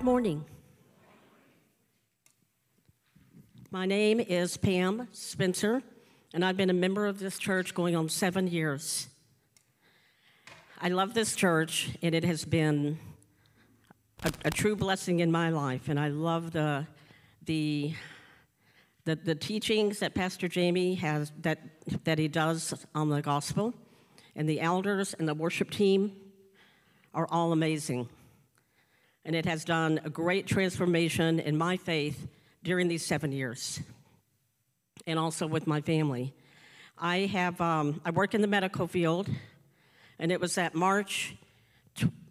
Good morning. My name is Pam Spencer, and I've been a member of this church going on seven years. I love this church, and it has been a, a true blessing in my life, and I love the, the, the, the teachings that Pastor Jamie has, that, that he does on the gospel, and the elders and the worship team are all amazing. And it has done a great transformation in my faith during these seven years, and also with my family. I have um, I work in the medical field, and it was that March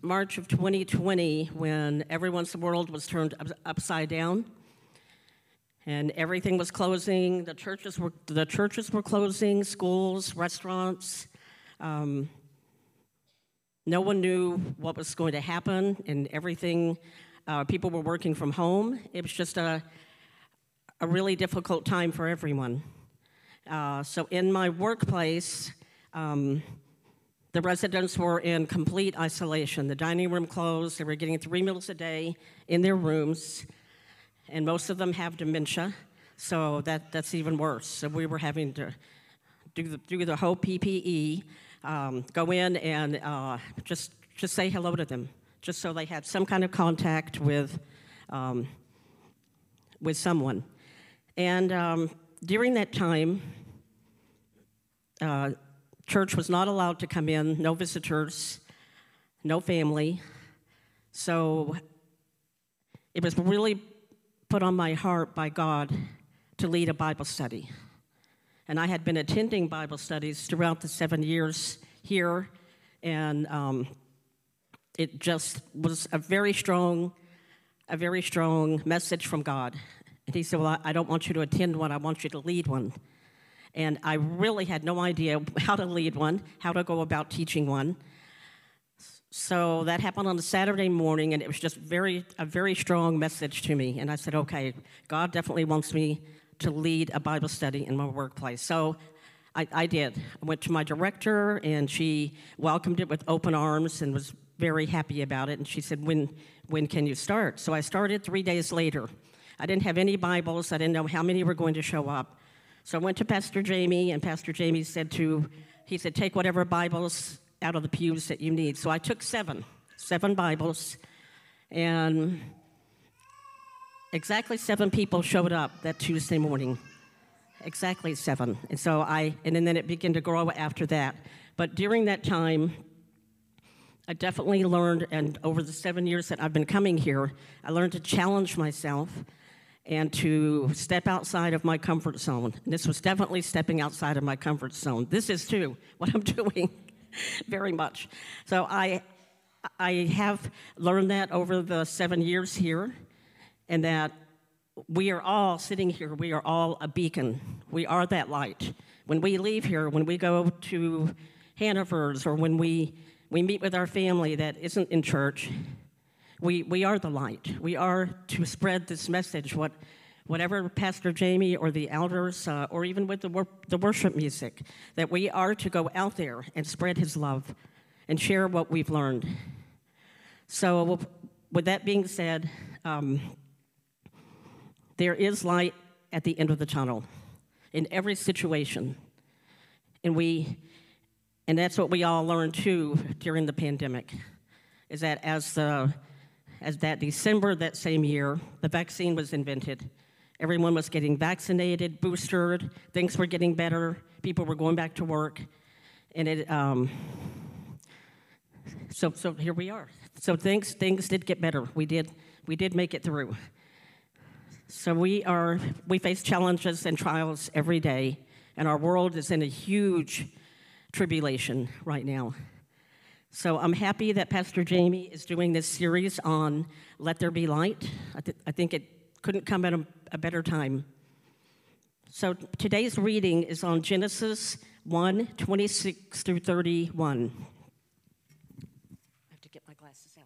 March of 2020 when everyone's world was turned upside down and everything was closing. The churches were, the churches were closing, schools, restaurants. Um, no one knew what was going to happen, and everything, uh, people were working from home. It was just a, a really difficult time for everyone. Uh, so, in my workplace, um, the residents were in complete isolation. The dining room closed. They were getting three meals a day in their rooms, and most of them have dementia, so that, that's even worse. So we were having to do the, do the whole PPE, um, go in and uh, just, just say hello to them, just so they had some kind of contact with, um, with someone. And um, during that time, uh, Church was not allowed to come in, no visitors, no family. So it was really put on my heart by God to lead a Bible study. And I had been attending Bible studies throughout the seven years here, and um, it just was a very strong, a very strong message from God. And He said, "Well, I don't want you to attend one; I want you to lead one." and I really had no idea how to lead one, how to go about teaching one. So that happened on a Saturday morning, and it was just very a very strong message to me. And I said, "Okay, God definitely wants me to lead a Bible study in my workplace." So I, I did. I went to my director, and she welcomed it with open arms and was very happy about it. And she said, "When when can you start?" So I started three days later. I didn't have any Bibles. I didn't know how many were going to show up. So I went to Pastor Jamie, and Pastor Jamie said to, he said, take whatever Bibles out of the pews that you need. So I took seven, seven Bibles, and exactly seven people showed up that Tuesday morning. Exactly seven. And so I, and then it began to grow after that. But during that time, I definitely learned, and over the seven years that I've been coming here, I learned to challenge myself and to step outside of my comfort zone. This was definitely stepping outside of my comfort zone. This is too what I'm doing very much. So I I have learned that over the 7 years here and that we are all sitting here, we are all a beacon. We are that light. When we leave here, when we go to Hannaford's or when we we meet with our family that isn't in church, we, we are the light. We are to spread this message, what, whatever Pastor Jamie or the elders, uh, or even with the, wor- the worship music, that we are to go out there and spread his love and share what we've learned. So, with that being said, um, there is light at the end of the tunnel in every situation. And we and that's what we all learned too during the pandemic is that as the as that December that same year, the vaccine was invented. Everyone was getting vaccinated, boosted, things were getting better, people were going back to work, and it, um, so, so here we are. So things, things did get better. We did, we did make it through. So we are, we face challenges and trials every day, and our world is in a huge tribulation right now. So I'm happy that Pastor Jamie is doing this series on Let There Be Light. I, th- I think it couldn't come at a, a better time. So today's reading is on Genesis 1 26 through 31. I have to get my glasses out.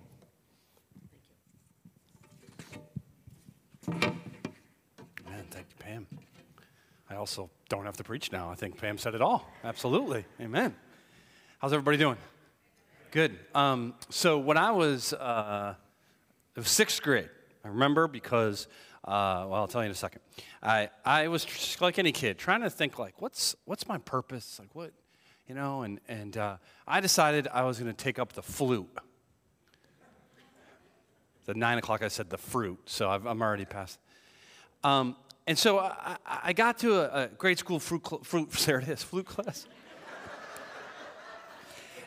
I also don't have to preach now. I think Pam said it all. Absolutely. Amen. How's everybody doing? Good. Um, so when I was, uh, sixth grade, I remember because, uh, well, I'll tell you in a second. I, I was just like any kid, trying to think like, what's, what's my purpose? Like what, you know, and, and uh, I decided I was going to take up the flute. The nine o'clock, I said the fruit, so i am already past. Um, and so I, I got to a, a, grade school fruit, cl- fruit, there it is, flute class.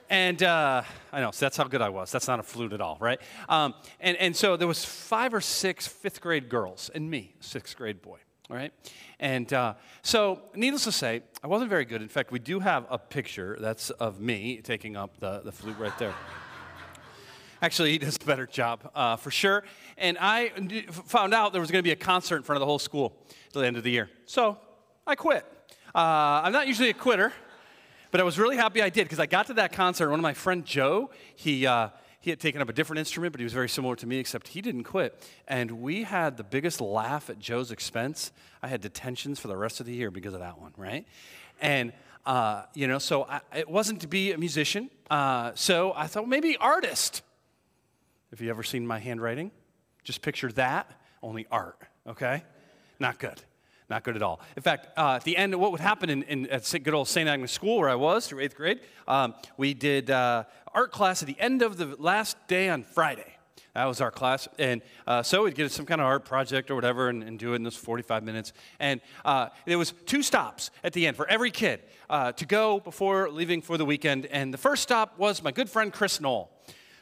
and uh, I know, so that's how good I was. That's not a flute at all, right? Um, and, and so there was five or six fifth grade girls and me, sixth grade boy, all right? And uh, so needless to say, I wasn't very good. In fact, we do have a picture that's of me taking up the, the flute right there. Actually, he does a better job uh, for sure. And I found out there was going to be a concert in front of the whole school at the end of the year. So I quit. Uh, I'm not usually a quitter, but I was really happy I did because I got to that concert. One of my friend Joe, he, uh, he had taken up a different instrument, but he was very similar to me, except he didn't quit. And we had the biggest laugh at Joe's expense. I had detentions for the rest of the year because of that one, right? And uh, you know, so I, it wasn't to be a musician. Uh, so I thought well, maybe artist. Have you ever seen my handwriting? Just picture that, only art, okay? Not good. Not good at all. In fact, uh, at the end, of what would happen in, in, at good old St. Agnes School, where I was through eighth grade, um, we did uh, art class at the end of the last day on Friday. That was our class. And uh, so we'd get some kind of art project or whatever and, and do it in those 45 minutes. And uh, there was two stops at the end for every kid uh, to go before leaving for the weekend. And the first stop was my good friend Chris Knoll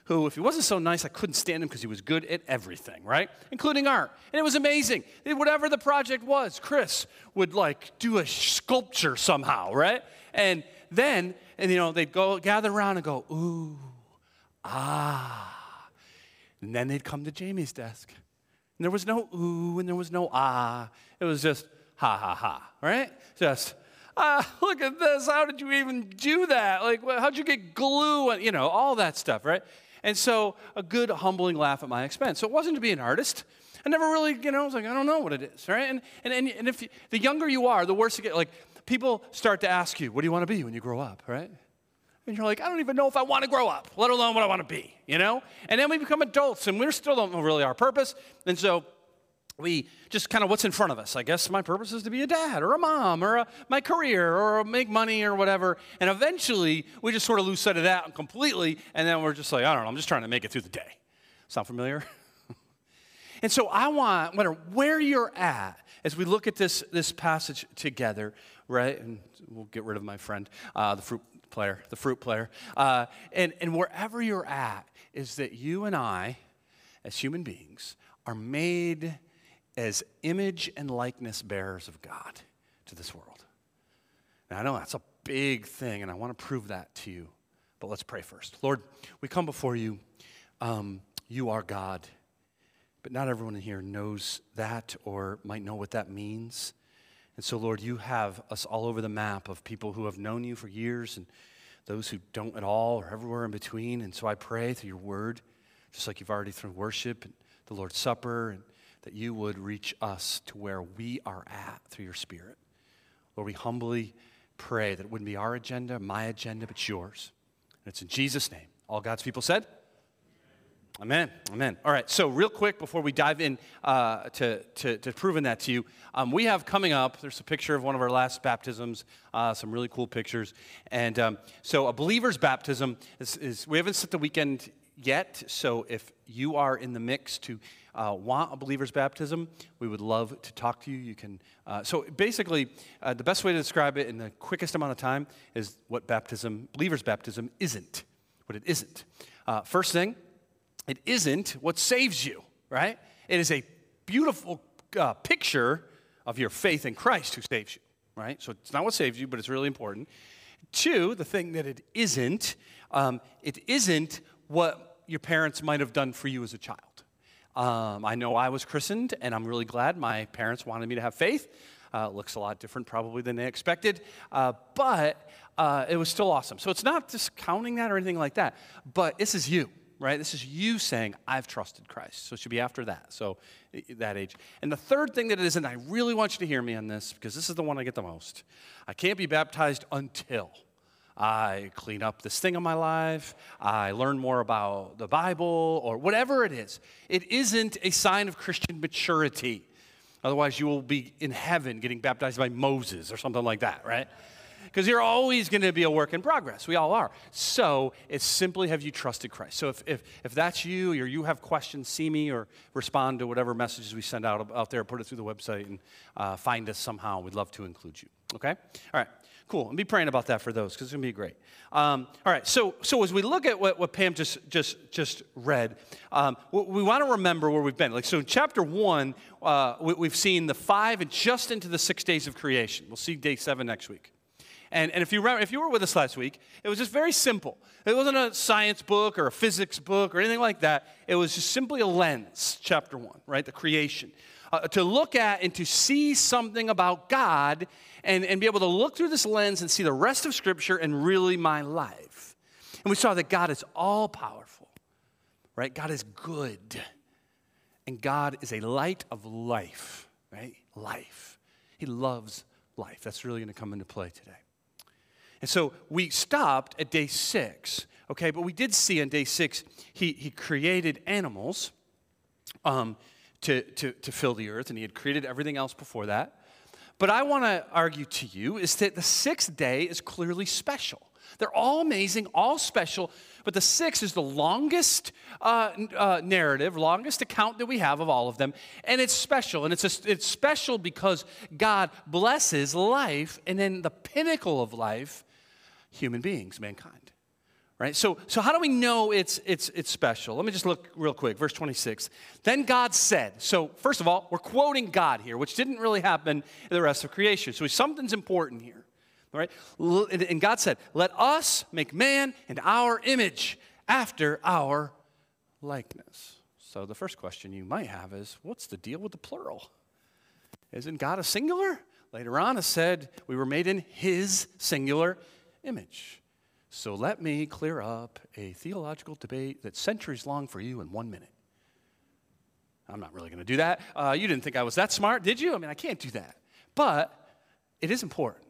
who, if he wasn't so nice, I couldn't stand him because he was good at everything, right? Including art. And it was amazing. Whatever the project was, Chris would like do a sculpture somehow, right? And then, and you know, they'd go gather around and go, ooh, ah. And then they'd come to Jamie's desk. And there was no ooh and there was no ah. It was just ha ha ha, right? Just, ah, look at this. How did you even do that? Like, how'd you get glue? You know, all that stuff, right? And so a good humbling laugh at my expense. So it wasn't to be an artist. I never really, you know, I was like, I don't know what it is, right? And, and, and, and if you, the younger you are, the worse you get. Like, people start to ask you, what do you want to be when you grow up, right? And you're like, I don't even know if I want to grow up, let alone what I want to be, you know? And then we become adults and we still don't know really our purpose. And so we just kind of what's in front of us. I guess my purpose is to be a dad or a mom or a, my career or make money or whatever. And eventually we just sort of lose sight of that completely. And then we're just like, I don't know, I'm just trying to make it through the day. Sound familiar? and so I want, no matter where you're at, as we look at this, this passage together, right? And we'll get rid of my friend, uh, the fruit player, the fruit player. Uh, and, and wherever you're at, is that you and I, as human beings, are made as image and likeness bearers of God to this world. Now, I know that's a big thing, and I want to prove that to you, but let's pray first. Lord, we come before you. Um, you are God, but not everyone in here knows that or might know what that means. And so, Lord, you have us all over the map of people who have known you for years and those who don't at all or everywhere in between. And so I pray through your word, just like you've already through worship and the Lord's Supper, and that you would reach us to where we are at through your Spirit. Lord, we humbly pray that it wouldn't be our agenda, my agenda, but yours. And it's in Jesus' name. All God's people said? Amen. Amen. All right. So, real quick before we dive in uh, to, to, to, proving that to you, um, we have coming up, there's a picture of one of our last baptisms, uh, some really cool pictures. And um, so, a believer's baptism is, is, we haven't set the weekend yet. So, if you are in the mix to uh, want a believer's baptism, we would love to talk to you. You can. Uh, so, basically, uh, the best way to describe it in the quickest amount of time is what baptism, believer's baptism, isn't. What it isn't. Uh, first thing, it isn't what saves you, right? It is a beautiful uh, picture of your faith in Christ who saves you, right? So it's not what saves you, but it's really important. Two, the thing that it isn't, um, it isn't what your parents might have done for you as a child. Um, I know I was christened, and I'm really glad my parents wanted me to have faith. Uh, looks a lot different probably than they expected, uh, but uh, it was still awesome. So it's not discounting that or anything like that, but this is you right? This is you saying, I've trusted Christ. So it should be after that. So that age. And the third thing that it is, and I really want you to hear me on this because this is the one I get the most. I can't be baptized until I clean up this thing in my life, I learn more about the Bible, or whatever it is. It isn't a sign of Christian maturity. Otherwise, you will be in heaven getting baptized by Moses or something like that, right? because you're always going to be a work in progress. We all are. So it's simply have you trusted Christ? So if, if, if that's you or you have questions, see me or respond to whatever messages we send out, out there, put it through the website and uh, find us somehow. We'd love to include you. Okay? All right. Cool. And be praying about that for those because it's going to be great. Um, all right. So, so as we look at what, what Pam just, just, just read, um, we, we want to remember where we've been. Like, so in chapter one, uh, we, have seen the five and just into the six days of creation. We'll see day seven next week. And, and if, you remember, if you were with us last week, it was just very simple. It wasn't a science book or a physics book or anything like that. It was just simply a lens, chapter one, right? The creation. Uh, to look at and to see something about God and, and be able to look through this lens and see the rest of Scripture and really my life. And we saw that God is all powerful, right? God is good. And God is a light of life, right? Life. He loves life. That's really going to come into play today. And so we stopped at day six, okay? But we did see on day six, he, he created animals um, to, to, to fill the earth, and he had created everything else before that. But I want to argue to you is that the sixth day is clearly special. They're all amazing, all special, but the sixth is the longest uh, uh, narrative, longest account that we have of all of them, and it's special. And it's, a, it's special because God blesses life, and then the pinnacle of life human beings, mankind. Right? So, so how do we know it's, it's, it's special? Let me just look real quick. Verse 26. Then God said, so first of all, we're quoting God here, which didn't really happen in the rest of creation. So something's important here. All right? And God said, Let us make man in our image after our likeness. So the first question you might have is what's the deal with the plural? Isn't God a singular? Later on, it said we were made in his singular image. So let me clear up a theological debate that's centuries long for you in one minute. I'm not really going to do that. Uh, you didn't think I was that smart, did you? I mean, I can't do that. But it is important.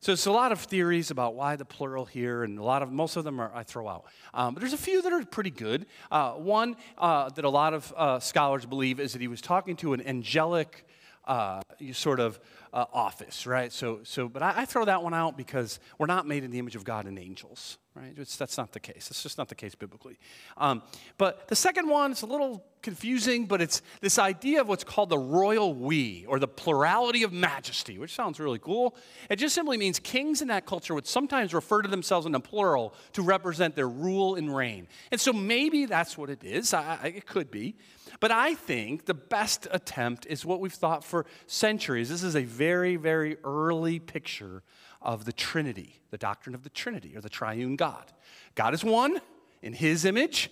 So there's a lot of theories about why the plural here, and a lot of most of them are I throw out. Um, but there's a few that are pretty good. Uh, one uh, that a lot of uh, scholars believe is that he was talking to an angelic uh, sort of uh, office, right? So, so, but I, I, throw that one out because we're not made in the image of God and angels, right? It's, that's not the case. It's just not the case biblically. Um, but the second one is a little confusing, but it's this idea of what's called the royal we, or the plurality of majesty, which sounds really cool. It just simply means kings in that culture would sometimes refer to themselves in the plural to represent their rule and reign. And so maybe that's what it is. I, I, it could be. But I think the best attempt is what we've thought for centuries. This is a very, very early picture of the Trinity, the doctrine of the Trinity or the triune God. God is one in his image,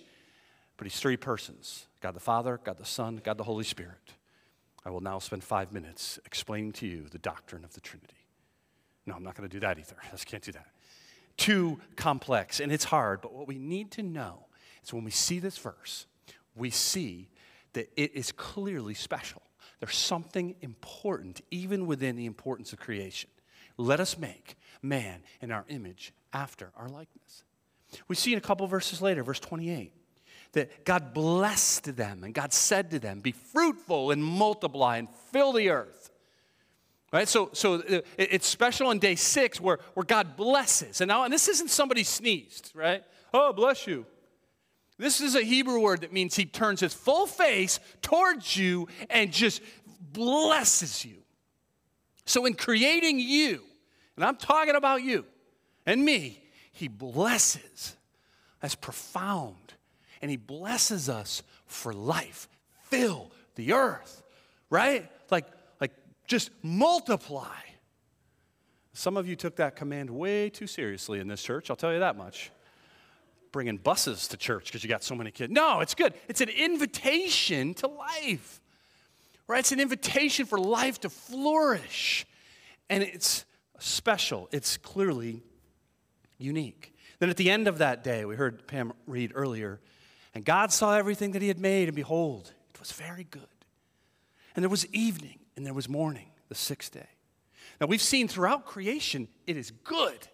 but he's three persons God the Father, God the Son, God the Holy Spirit. I will now spend five minutes explaining to you the doctrine of the Trinity. No, I'm not going to do that either. I just can't do that. Too complex, and it's hard, but what we need to know is when we see this verse, we see that it is clearly special. There's something important, even within the importance of creation. Let us make man in our image after our likeness. We see in a couple verses later, verse 28, that God blessed them and God said to them, Be fruitful and multiply and fill the earth. Right? So, so uh, it's special on day six where, where God blesses. And now, and this isn't somebody sneezed, right? Oh, bless you. This is a Hebrew word that means he turns his full face towards you and just blesses you. So, in creating you, and I'm talking about you and me, he blesses. That's profound. And he blesses us for life. Fill the earth, right? Like, like just multiply. Some of you took that command way too seriously in this church, I'll tell you that much. Bringing buses to church because you got so many kids. No, it's good. It's an invitation to life, right? It's an invitation for life to flourish. And it's special, it's clearly unique. Then at the end of that day, we heard Pam read earlier, and God saw everything that he had made, and behold, it was very good. And there was evening, and there was morning, the sixth day. Now we've seen throughout creation, it is good.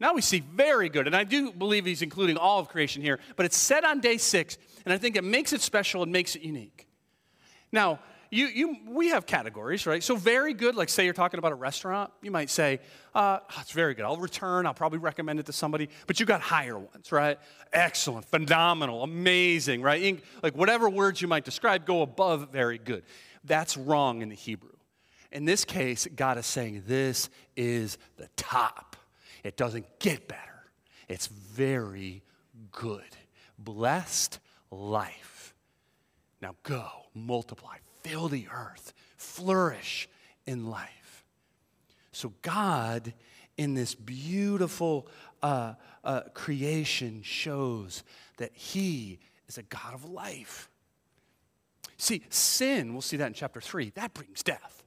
Now we see very good, and I do believe he's including all of creation here, but it's said on day six, and I think it makes it special and makes it unique. Now, you, you, we have categories, right? So, very good, like say you're talking about a restaurant, you might say, uh, oh, it's very good. I'll return, I'll probably recommend it to somebody, but you got higher ones, right? Excellent, phenomenal, amazing, right? Like whatever words you might describe go above very good. That's wrong in the Hebrew. In this case, God is saying this is the top. It doesn't get better, it's very good. Blessed life. Now go, multiply, fill the earth, flourish in life. So, God, in this beautiful uh, uh, creation, shows that He is a God of life. See, sin, we'll see that in chapter 3, that brings death.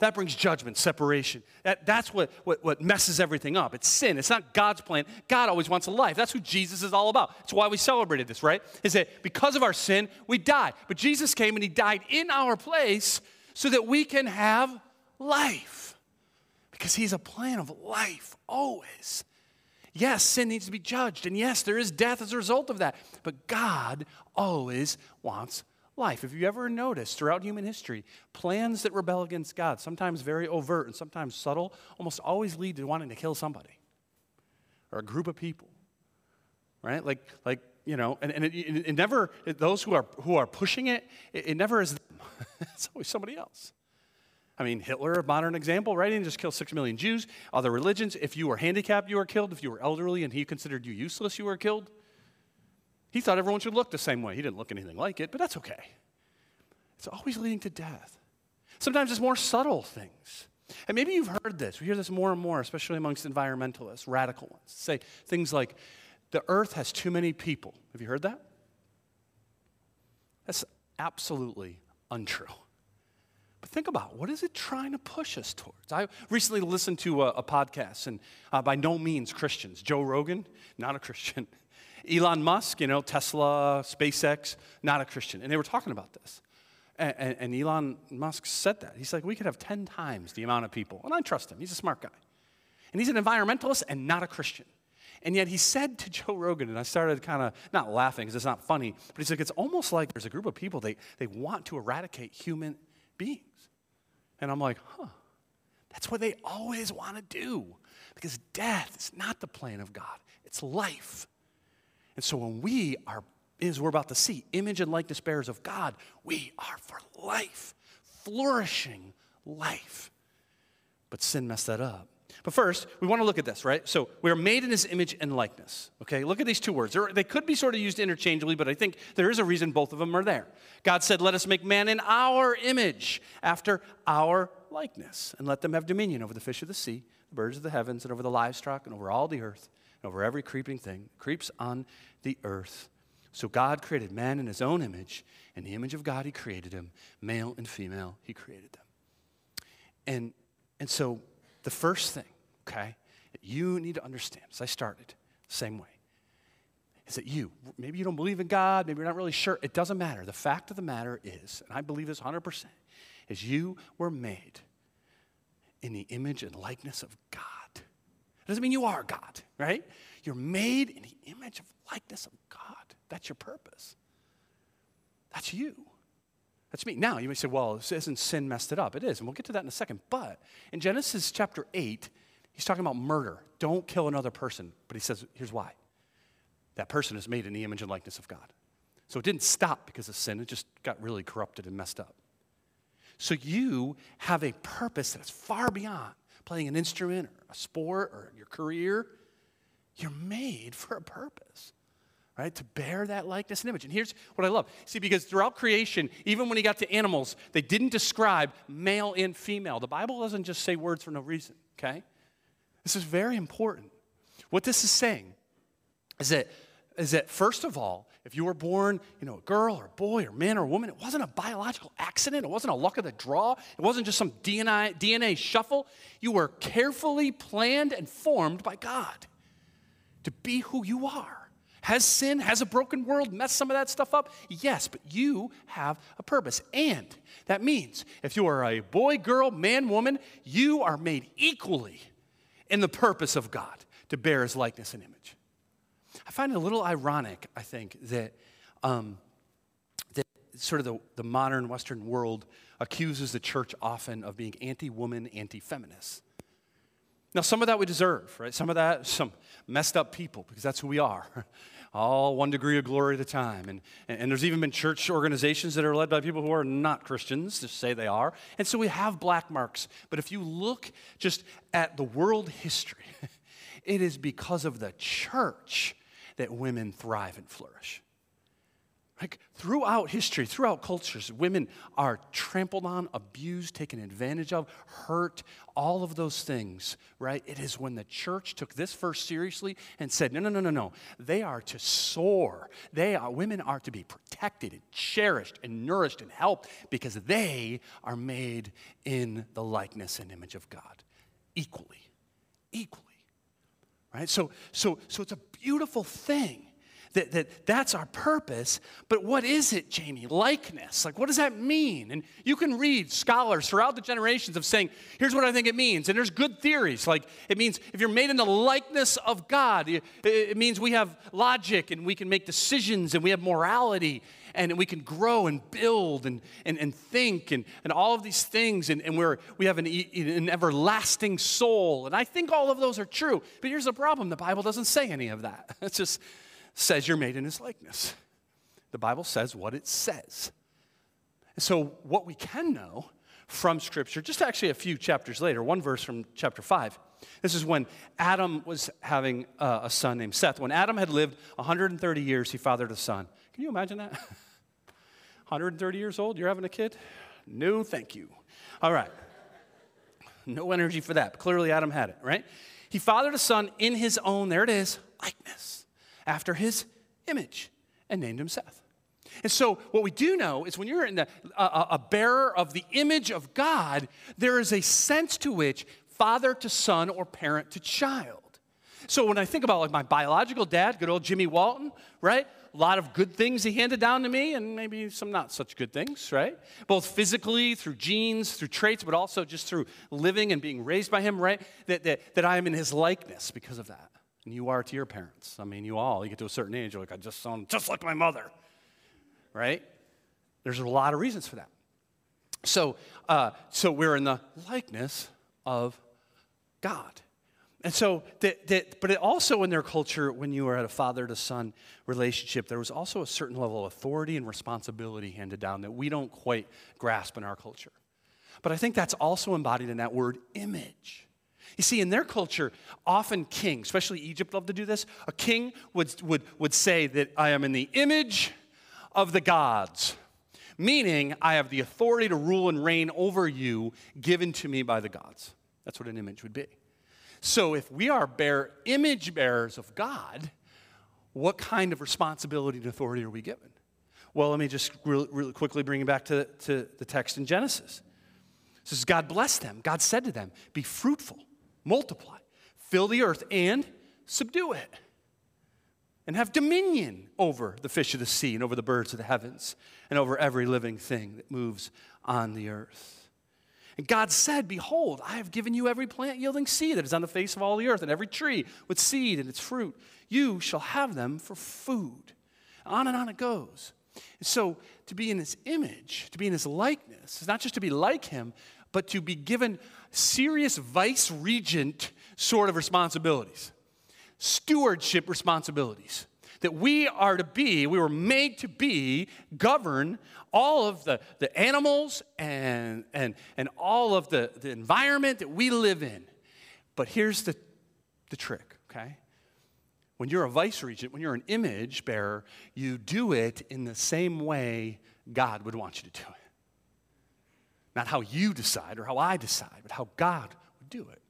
That brings judgment, separation. That, that's what, what, what messes everything up. It's sin. It's not God's plan. God always wants a life. That's who Jesus is all about. That's why we celebrated this, right? Is that because of our sin, we die. But Jesus came and he died in our place so that we can have life. Because he's a plan of life always. Yes, sin needs to be judged. And yes, there is death as a result of that. But God always wants life. Have you ever noticed throughout human history, plans that rebel against God, sometimes very overt and sometimes subtle, almost always lead to wanting to kill somebody or a group of people. Right? Like, like you know, and, and it, it, never, it, those who are, who are pushing it, it, it never is them. it's always somebody else. I mean, Hitler, a modern example, right? He just killed six million Jews. Other religions, if you were handicapped, you were killed. If you were elderly and he considered you useless, you were killed. He thought everyone should look the same way. He didn't look anything like it, but that's okay. It's always leading to death. Sometimes it's more subtle things. And maybe you've heard this. We hear this more and more, especially amongst environmentalists, radical ones. Say things like, the earth has too many people. Have you heard that? That's absolutely untrue. But think about what is it trying to push us towards? I recently listened to a, a podcast, and uh, by no means Christians. Joe Rogan, not a Christian. Elon Musk, you know, Tesla, SpaceX, not a Christian. And they were talking about this. And, and, and, Elon Musk said that. He's like, we could have 10 times the amount of people. And I trust him. He's a smart guy. And he's an environmentalist and not a Christian. And yet he said to Joe Rogan, and I started kind of not laughing because it's not funny, but he's like, it's almost like there's a group of people, they, they want to eradicate human beings. And I'm like, huh, that's what they always want to do. Because death is not the plan of God, it's life. And so when we are, as we're about to see, image and likeness bearers of God, we are for life, flourishing life. But sin messed that up. But first, we want to look at this, right? So we are made in his image and likeness. Okay, look at these two words. They're, they could be sort of used interchangeably, but I think there is a reason both of them are there. God said, Let us make man in our image, after our likeness, and let them have dominion over the fish of the sea, the birds of the heavens, and over the livestock, and over all the earth, and over every creeping thing creeps on the earth. So God created man in his own image. In the image of God, he created him. Male and female, he created them. And, and so the first thing, okay, that you need to understand, as I started, same way, is that you, maybe you don't believe in God, maybe you're not really sure, it doesn't matter. The fact of the matter is, and I believe this 100%, is you were made in the image and likeness of God. It doesn't mean you are God, right? You're made in the image of likeness of God. That's your purpose. That's you. That's me. Now, you may say, well, isn't sin messed it up? It is, and we'll get to that in a second. But in Genesis chapter 8, he's talking about murder. Don't kill another person. But he says, here's why that person is made in the image and likeness of God. So it didn't stop because of sin, it just got really corrupted and messed up. So you have a purpose that is far beyond playing an instrument or a sport or your career. You're made for a purpose right? To bear that likeness and image. And here's what I love. See, because throughout creation, even when he got to animals, they didn't describe male and female. The Bible doesn't just say words for no reason, okay? This is very important. What this is saying is that, is that first of all, if you were born, you know, a girl or a boy or man or a woman, it wasn't a biological accident. It wasn't a luck of the draw. It wasn't just some DNA, DNA shuffle. You were carefully planned and formed by God to be who you are. Has sin, has a broken world messed some of that stuff up? Yes, but you have a purpose. And that means if you are a boy, girl, man, woman, you are made equally in the purpose of God to bear his likeness and image. I find it a little ironic, I think, that, um, that sort of the, the modern Western world accuses the church often of being anti woman, anti feminist. Now, some of that we deserve, right? Some of that, some messed up people, because that's who we are. All one degree of glory at a time. And, and there's even been church organizations that are led by people who are not Christians, just say they are. And so we have black marks. But if you look just at the world history, it is because of the church that women thrive and flourish. Like throughout history, throughout cultures, women are trampled on, abused, taken advantage of, hurt, all of those things, right? It is when the church took this verse seriously and said, no, no, no, no, no. They are to soar. They are, women are to be protected and cherished and nourished and helped because they are made in the likeness and image of God equally. Equally. Right? So, so, so it's a beautiful thing that, that that's our purpose. But what is it, Jamie? Likeness. Like, what does that mean? And you can read scholars throughout the generations of saying, here's what I think it means. And there's good theories. Like, it means if you're made in the likeness of God, it, it means we have logic and we can make decisions and we have morality and we can grow and build and, and, and think and, and all of these things and, and we're, we have an, an everlasting soul and i think all of those are true but here's the problem the bible doesn't say any of that It just says you're made in his likeness. The Bible says what it says. And So, what we can know from Scripture, just actually a few chapters later, one verse from chapter 5. This is when Adam was having a son named Seth. When Adam had lived 130 years, he fathered a son. Can you imagine that? 130 years old, you're having a kid? No, thank you. All right. No energy for that. But clearly, Adam had it, right? He fathered a son in his own, there it is, likeness after his image and named him Seth. And so, what we do know is when you're in the, a, a bearer of the image of God, there is a sense to which father to son or parent to child. So, when I think about like my biological dad, good old Jimmy Walton, right? A lot of good things he handed down to me, and maybe some not such good things, right? Both physically, through genes, through traits, but also just through living and being raised by him, right? That, that, that I am in his likeness because of that. And you are to your parents. I mean, you all, you get to a certain age, you're like, I just sound just like my mother, right? There's a lot of reasons for that. So, uh, so we're in the likeness of God. And so, that, that, but also in their culture, when you were at a father to son relationship, there was also a certain level of authority and responsibility handed down that we don't quite grasp in our culture. But I think that's also embodied in that word image. You see, in their culture, often kings, especially Egypt, loved to do this. A king would, would, would say that I am in the image of the gods, meaning I have the authority to rule and reign over you given to me by the gods. That's what an image would be. So if we are bear image bearers of God, what kind of responsibility and authority are we given? Well, let me just really, really quickly bring you back to, to the text in Genesis. It says, God blessed them. God said to them, Be fruitful, multiply, fill the earth, and subdue it. And have dominion over the fish of the sea, and over the birds of the heavens, and over every living thing that moves on the earth. And God said, Behold, I have given you every plant yielding seed that is on the face of all the earth, and every tree with seed and its fruit. You shall have them for food. On and on it goes. And so, to be in his image, to be in his likeness, is not just to be like him, but to be given serious vice regent sort of responsibilities, stewardship responsibilities. That we are to be, we were made to be, govern all of the, the animals and, and, and all of the, the environment that we live in. But here's the, the trick, okay? When you're a vice regent, when you're an image bearer, you do it in the same way God would want you to do it. Not how you decide or how I decide, but how God would do it.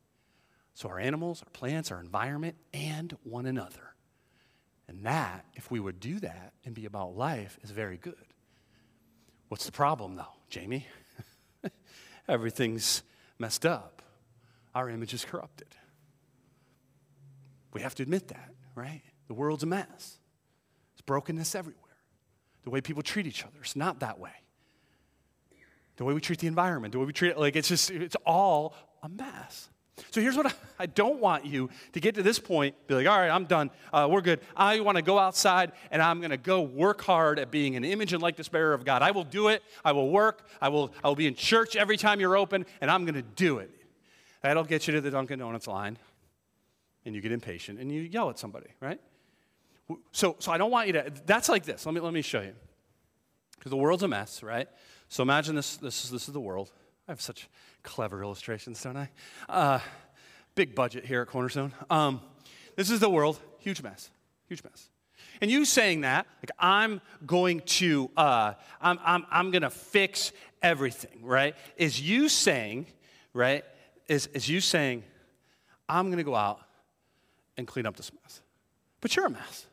So, our animals, our plants, our environment, and one another. And that, if we would do that and be about life, is very good. What's the problem, though, Jamie? Everything's messed up. Our image is corrupted. We have to admit that right? The world's a mess. There's brokenness everywhere. The way people treat each other is not that way. The way we treat the environment, the way we treat it, like it's just, it's all a mess. So here's what I, I don't want you to get to this point, be like, all right, I'm done. Uh, we're good. I want to go outside and I'm going to go work hard at being an image and likeness bearer of God. I will do it. I will work. I will, I will be in church every time you're open and I'm going to do it. That'll get you to the Dunkin' Donuts line and you get impatient and you yell at somebody, right? So, so I don't want you to, that's like this. Let me, let me show you. Because the world's a mess, right? So imagine this, this, is, this is the world. I have such clever illustrations, don't I? Uh, big budget here at Cornerstone. Um, this is the world, huge mess, huge mess. And you saying that, like I'm going to, uh, I'm, I'm, I'm going to fix everything, right? Is you saying, right? Is, is you saying, I'm going to go out and clean up this mess. But you're a mess.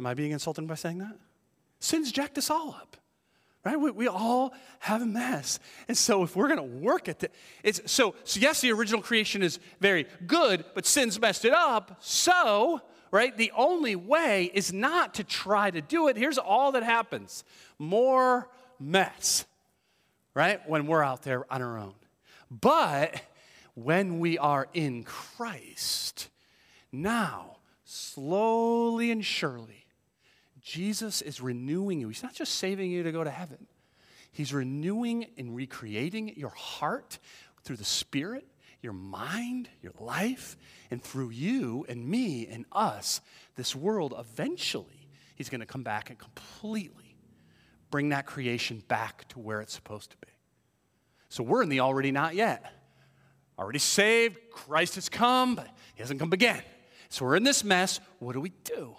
Am I being insulted by saying that? Sin's jacked us all up. Right? We, we all have a mess. And so if we're going to work at it, it's so, so yes, the original creation is very good, but sin's messed it up. So, right, the only way is not to try to do it. Here's all that happens. More mess. Right? When we're out there on our own. But when we are in Christ, now, slowly and surely, Jesus is renewing you. He's not just saving you to go to heaven, He's renewing and recreating your heart through the Spirit, your mind, your life, and through you and me and us, this world eventually, He's going to come back and completely bring that creation back to where it's supposed to be. So we're in the already not yet. Already saved, Christ has come, but He hasn't come again. So we're in this mess. What do we do?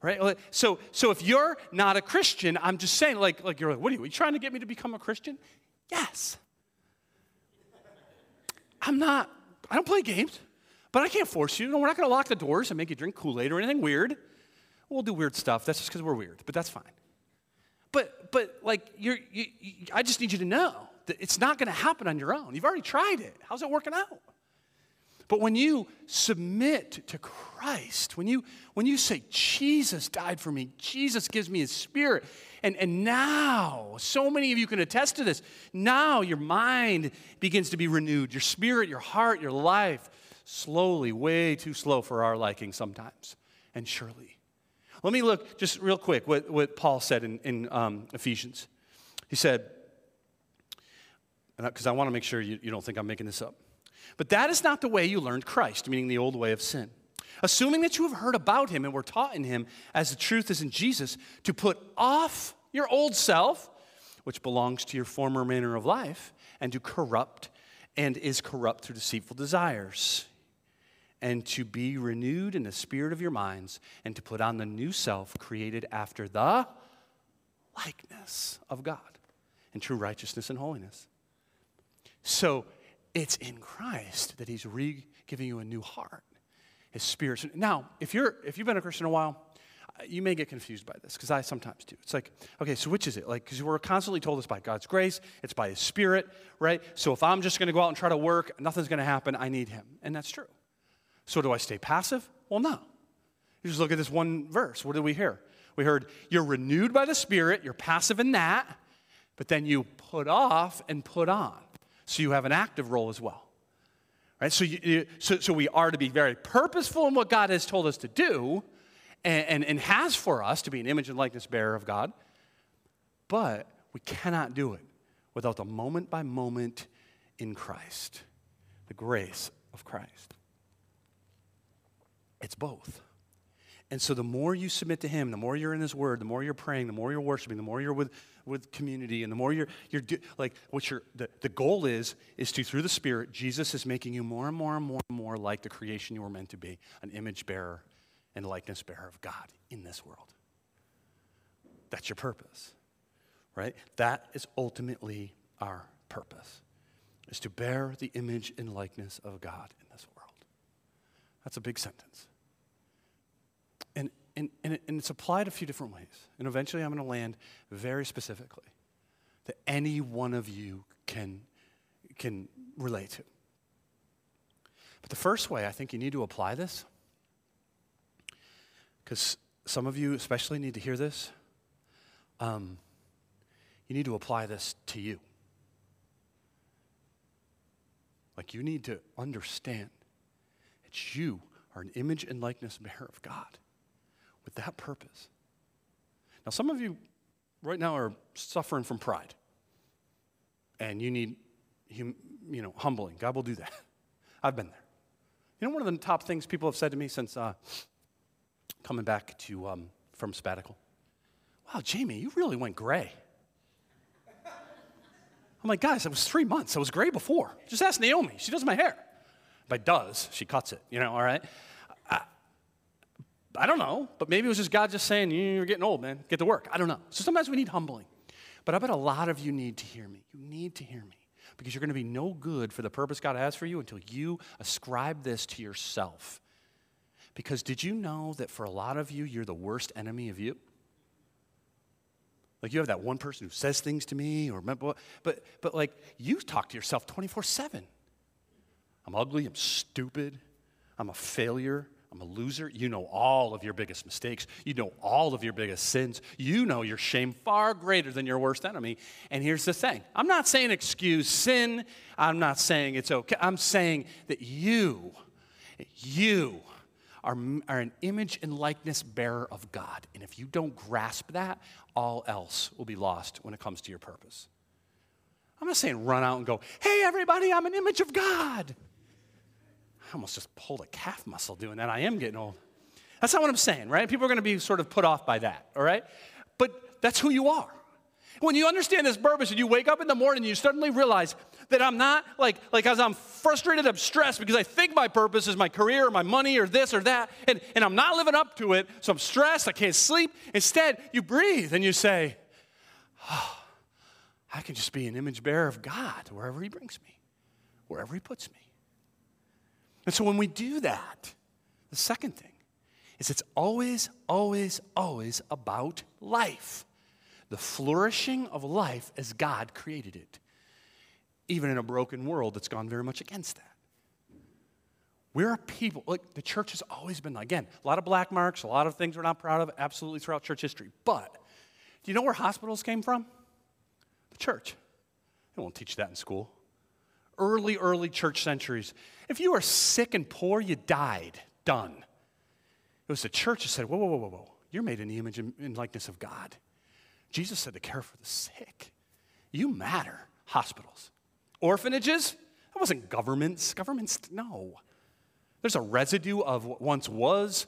Right? So, so if you're not a Christian, I'm just saying, like, like you're like, what are you, are you trying to get me to become a Christian? Yes. I'm not, I don't play games, but I can't force you. We're not going to lock the doors and make you drink Kool Aid or anything weird. We'll do weird stuff. That's just because we're weird, but that's fine. But, but like, you're, you, you, I just need you to know that it's not going to happen on your own. You've already tried it. How's it working out? But when you submit to Christ, when you, when you say, Jesus died for me, Jesus gives me his spirit, and, and now, so many of you can attest to this, now your mind begins to be renewed, your spirit, your heart, your life, slowly, way too slow for our liking sometimes, and surely. Let me look just real quick what, what Paul said in, in um, Ephesians. He said, because I want to make sure you, you don't think I'm making this up. But that is not the way you learned Christ, meaning the old way of sin. Assuming that you have heard about him and were taught in him as the truth is in Jesus, to put off your old self, which belongs to your former manner of life, and to corrupt and is corrupt through deceitful desires, and to be renewed in the spirit of your minds, and to put on the new self created after the likeness of God in true righteousness and holiness. So, it's in Christ that He's re giving you a new heart. His Spirit. Now, if, you're, if you've been a Christian a while, you may get confused by this because I sometimes do. It's like, okay, so which is it? Like, because we're constantly told it's by God's grace, it's by His Spirit, right? So if I'm just going to go out and try to work, nothing's going to happen. I need Him. And that's true. So do I stay passive? Well, no. You just look at this one verse. What did we hear? We heard, you're renewed by the Spirit, you're passive in that, but then you put off and put on. So you have an active role as well. Right? So, you, so, so we are to be very purposeful in what God has told us to do and, and, and has for us to be an image and likeness bearer of God. But we cannot do it without the moment by moment in Christ, the grace of Christ. It's both. And so the more you submit to Him, the more you're in His Word, the more you're praying, the more you're worshiping, the more you're with, with community, and the more you're, you're do, like what you're, the, the goal is, is to, through the Spirit, Jesus is making you more and more and more and more like the creation you were meant to be, an image bearer and likeness bearer of God in this world. That's your purpose, right? That is ultimately our purpose, is to bear the image and likeness of God in this world. That's a big sentence. And, and, and, and it's applied a few different ways. And eventually I'm going to land very specifically that any one of you can, can relate to. But the first way I think you need to apply this, because some of you especially need to hear this, um, you need to apply this to you. Like you need to understand that you are an image and likeness bearer of God with that purpose. Now, some of you right now are suffering from pride, and you need, you know, humbling. God will do that. I've been there. You know, one of the top things people have said to me since uh, coming back to um, from sabbatical. Wow, Jamie, you really went gray. I'm like, guys, it was three months. I was gray before. Just ask Naomi. She does my hair. But does, she cuts it, you know, all right? I don't know, but maybe it was just God just saying, You're getting old, man. Get to work. I don't know. So sometimes we need humbling. But I bet a lot of you need to hear me. You need to hear me because you're going to be no good for the purpose God has for you until you ascribe this to yourself. Because did you know that for a lot of you, you're the worst enemy of you? Like you have that one person who says things to me, or but but, like you talk to yourself 24 7. I'm ugly, I'm stupid, I'm a failure, I'm a loser. You know all of your biggest mistakes. You know all of your biggest sins. You know your shame far greater than your worst enemy. And here's the thing I'm not saying excuse sin. I'm not saying it's okay. I'm saying that you, you are, are an image and likeness bearer of God. And if you don't grasp that, all else will be lost when it comes to your purpose. I'm not saying run out and go, hey, everybody, I'm an image of God. I almost just pulled a calf muscle doing that. I am getting old. That's not what I'm saying, right? People are going to be sort of put off by that, all right? But that's who you are. When you understand this purpose and you wake up in the morning and you suddenly realize that I'm not like, like as I'm frustrated, I'm stressed because I think my purpose is my career or my money or this or that, and, and I'm not living up to it, so I'm stressed, I can't sleep. Instead, you breathe and you say, oh, I can just be an image bearer of God wherever He brings me, wherever He puts me. And so when we do that, the second thing is it's always, always, always about life. The flourishing of life as God created it, even in a broken world that's gone very much against that. We're a people, like the church has always been, again, a lot of black marks, a lot of things we're not proud of, absolutely throughout church history. But do you know where hospitals came from? The church. They won't teach that in school early, early church centuries. If you were sick and poor, you died. Done. It was the church that said, whoa, whoa, whoa, whoa, whoa. You're made in the image and likeness of God. Jesus said to care for the sick. You matter. Hospitals. Orphanages? That wasn't governments. Governments, no. There's a residue of what once was.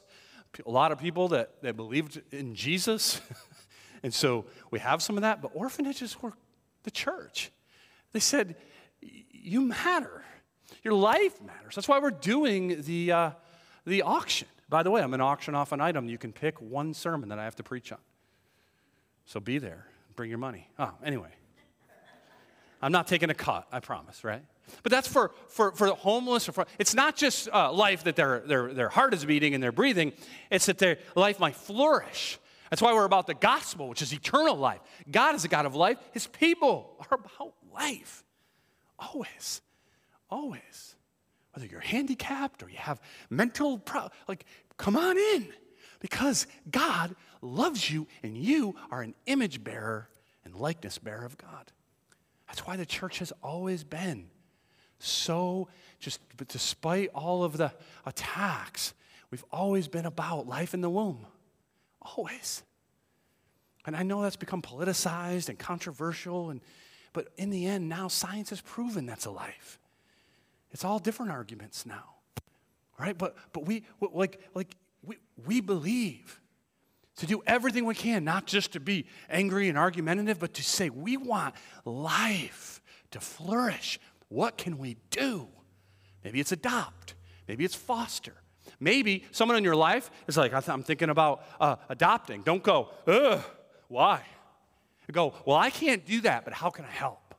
A lot of people that, that believed in Jesus. and so we have some of that, but orphanages were the church. They said, you matter. Your life matters. That's why we're doing the, uh, the auction. By the way, I'm going to auction off an item. You can pick one sermon that I have to preach on. So be there. Bring your money. Oh, anyway. I'm not taking a cut, I promise, right? But that's for, for, for the homeless. Or for, it's not just uh, life that their, their, their heart is beating and they're breathing, it's that their life might flourish. That's why we're about the gospel, which is eternal life. God is a God of life. His people are about life. Always. Always. Whether you're handicapped or you have mental problems, like, come on in because God loves you and you are an image bearer and likeness bearer of God. That's why the church has always been so, just but despite all of the attacks, we've always been about life in the womb. Always. And I know that's become politicized and controversial, and, but in the end, now science has proven that's a life. It's all different arguments now, right? But, but we, like, like we, we believe to do everything we can, not just to be angry and argumentative, but to say we want life to flourish. What can we do? Maybe it's adopt, maybe it's foster. Maybe someone in your life is like, I'm thinking about uh, adopting. Don't go, ugh, why? Go, well, I can't do that, but how can I help?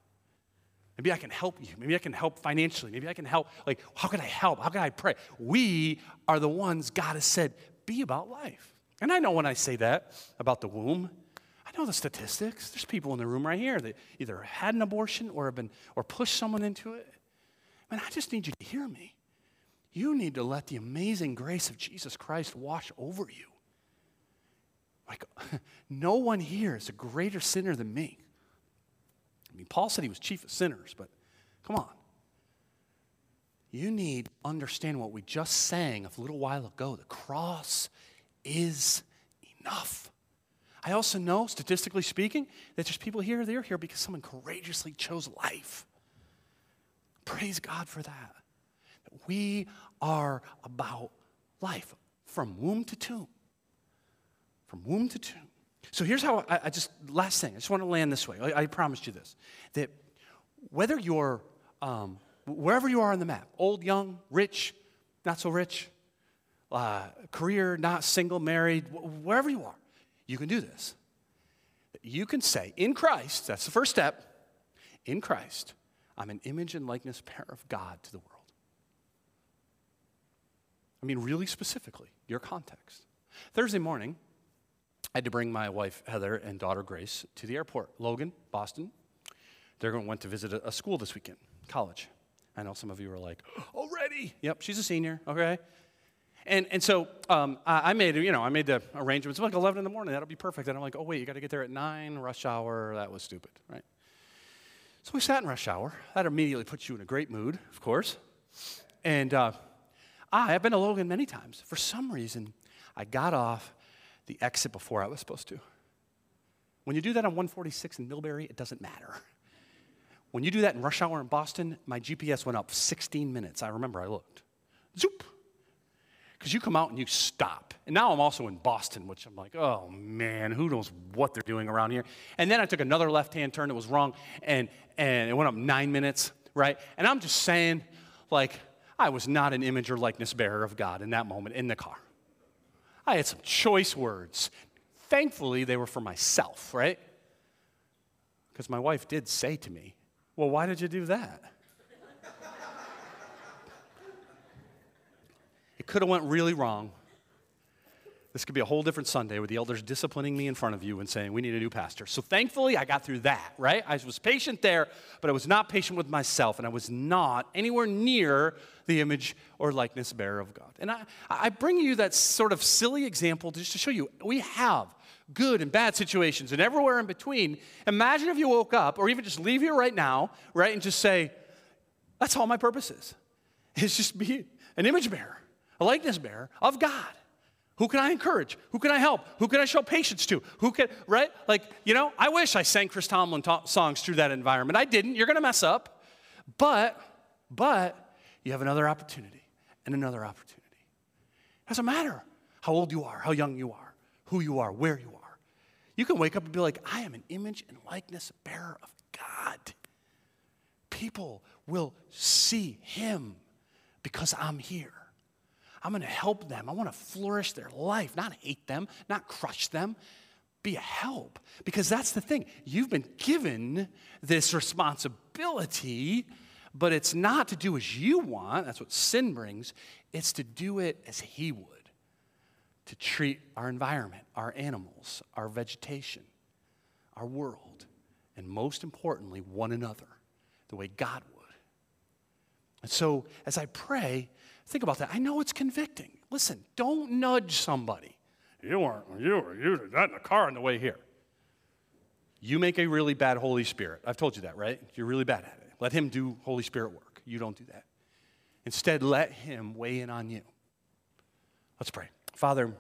Maybe I can help you. Maybe I can help financially. Maybe I can help. Like, how can I help? How can I pray? We are the ones God has said, be about life. And I know when I say that about the womb, I know the statistics. There's people in the room right here that either had an abortion or have been or pushed someone into it. Man, I just need you to hear me. You need to let the amazing grace of Jesus Christ wash over you. Like, no one here is a greater sinner than me. I mean, Paul said he was chief of sinners, but come on. You need to understand what we just sang a little while ago. The cross is enough. I also know, statistically speaking, that there's people here, they're here because someone courageously chose life. Praise God for that. We are about life from womb to tomb. From womb to tomb. So here's how I, I just, last thing, I just want to land this way. I, I promised you this that whether you're, um, wherever you are on the map, old, young, rich, not so rich, uh, career, not single, married, wherever you are, you can do this. You can say, in Christ, that's the first step, in Christ, I'm an image and likeness pair of God to the world. I mean, really specifically, your context. Thursday morning, I had to bring my wife Heather and daughter Grace to the airport. Logan, Boston. They're going went to visit a, school this weekend, college. I know some of you are like, already? Yep, she's a senior, okay? And, and so um, I, made, you know, I made the arrangements. It was like 11 in the morning, that'll be perfect. And I'm like, oh, wait, you got to get there at 9, rush hour. That was stupid, right? So we sat in rush hour. That immediately puts you in a great mood, of course. And uh, I, I've been to Logan many times. For some reason, I got off the exit before I was supposed to. When you do that on 146 in Millbury, it doesn't matter. When you do that in rush hour in Boston, my GPS went up 16 minutes. I remember I looked. Zoop because you come out and you stop. And now I'm also in Boston, which I'm like, oh man, who knows what they're doing around here. And then I took another left hand turn that was wrong, and, and it went up nine minutes, right? And I'm just saying, like, I was not an image or likeness bearer of God in that moment in the car. I had some choice words. Thankfully, they were for myself, right? Because my wife did say to me, Well, why did you do that? It could have went really wrong. This could be a whole different Sunday with the elders disciplining me in front of you and saying, We need a new pastor. So thankfully, I got through that, right? I was patient there, but I was not patient with myself, and I was not anywhere near the image or likeness bearer of God. And I, I bring you that sort of silly example just to show you we have good and bad situations and everywhere in between. Imagine if you woke up, or even just leave here right now, right, and just say, That's all my purpose is. It's just be an image bearer a likeness bearer of God. Who can I encourage? Who can I help? Who can I show patience to? Who can, right? Like, you know, I wish I sang Chris Tomlin songs through that environment. I didn't. You're going to mess up. But, but, you have another opportunity and another opportunity. It doesn't matter how old you are, how young you are, who you are, where you are. You can wake up and be like, I am an image and likeness bearer of God. People will see him because I'm here. I'm going to help them. I want to flourish their life, not hate them, not crush them. Be a help. Because that's the thing. You've been given this responsibility but it's not to do as you want. That's what sin brings. It's to do it as He would to treat our environment, our animals, our vegetation, our world, and most importantly, one another, the way God would. And so, as I pray, think about that. I know it's convicting. Listen, don't nudge somebody. You weren't, you were, you did that in the car on the way here. You make a really bad Holy Spirit. I've told you that, right? You're really bad at it. Let Him do Holy Spirit work. You don't do that. Instead, let Him weigh in on you. Let's pray. Father,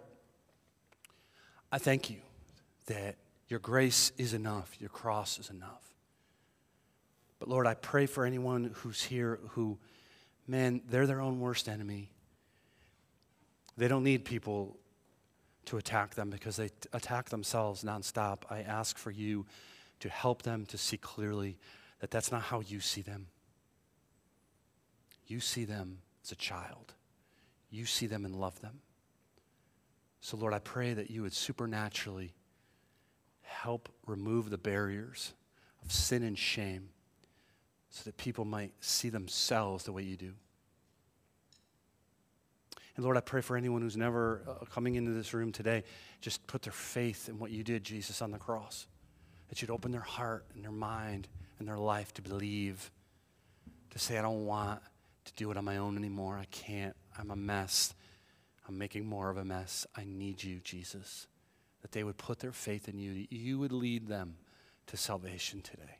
I thank you that your grace is enough, your cross is enough. But Lord, I pray for anyone who's here who, man, they're their own worst enemy. They don't need people to attack them because they t- attack themselves nonstop. I ask for you to help them to see clearly that that's not how you see them. You see them as a child, you see them and love them. So, Lord, I pray that you would supernaturally help remove the barriers of sin and shame so that people might see themselves the way you do. And Lord, I pray for anyone who's never uh, coming into this room today, just put their faith in what you did, Jesus, on the cross. That you'd open their heart and their mind and their life to believe, to say, I don't want to do it on my own anymore. I can't. I'm a mess. I'm making more of a mess. I need you, Jesus. That they would put their faith in you, that you would lead them to salvation today.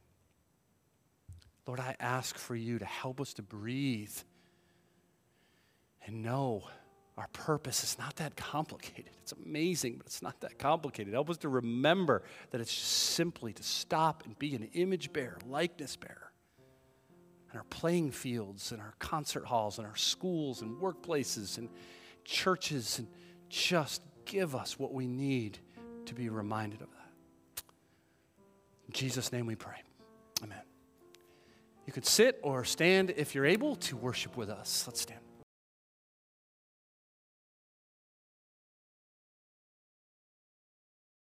Lord, I ask for you to help us to breathe and know our purpose is not that complicated. It's amazing, but it's not that complicated. Help us to remember that it's just simply to stop and be an image bearer, likeness bearer. In our playing fields, in our concert halls, in our schools and workplaces and churches, and just give us what we need to be reminded of that. In Jesus' name we pray. Amen. You could sit or stand if you're able to worship with us. Let's stand.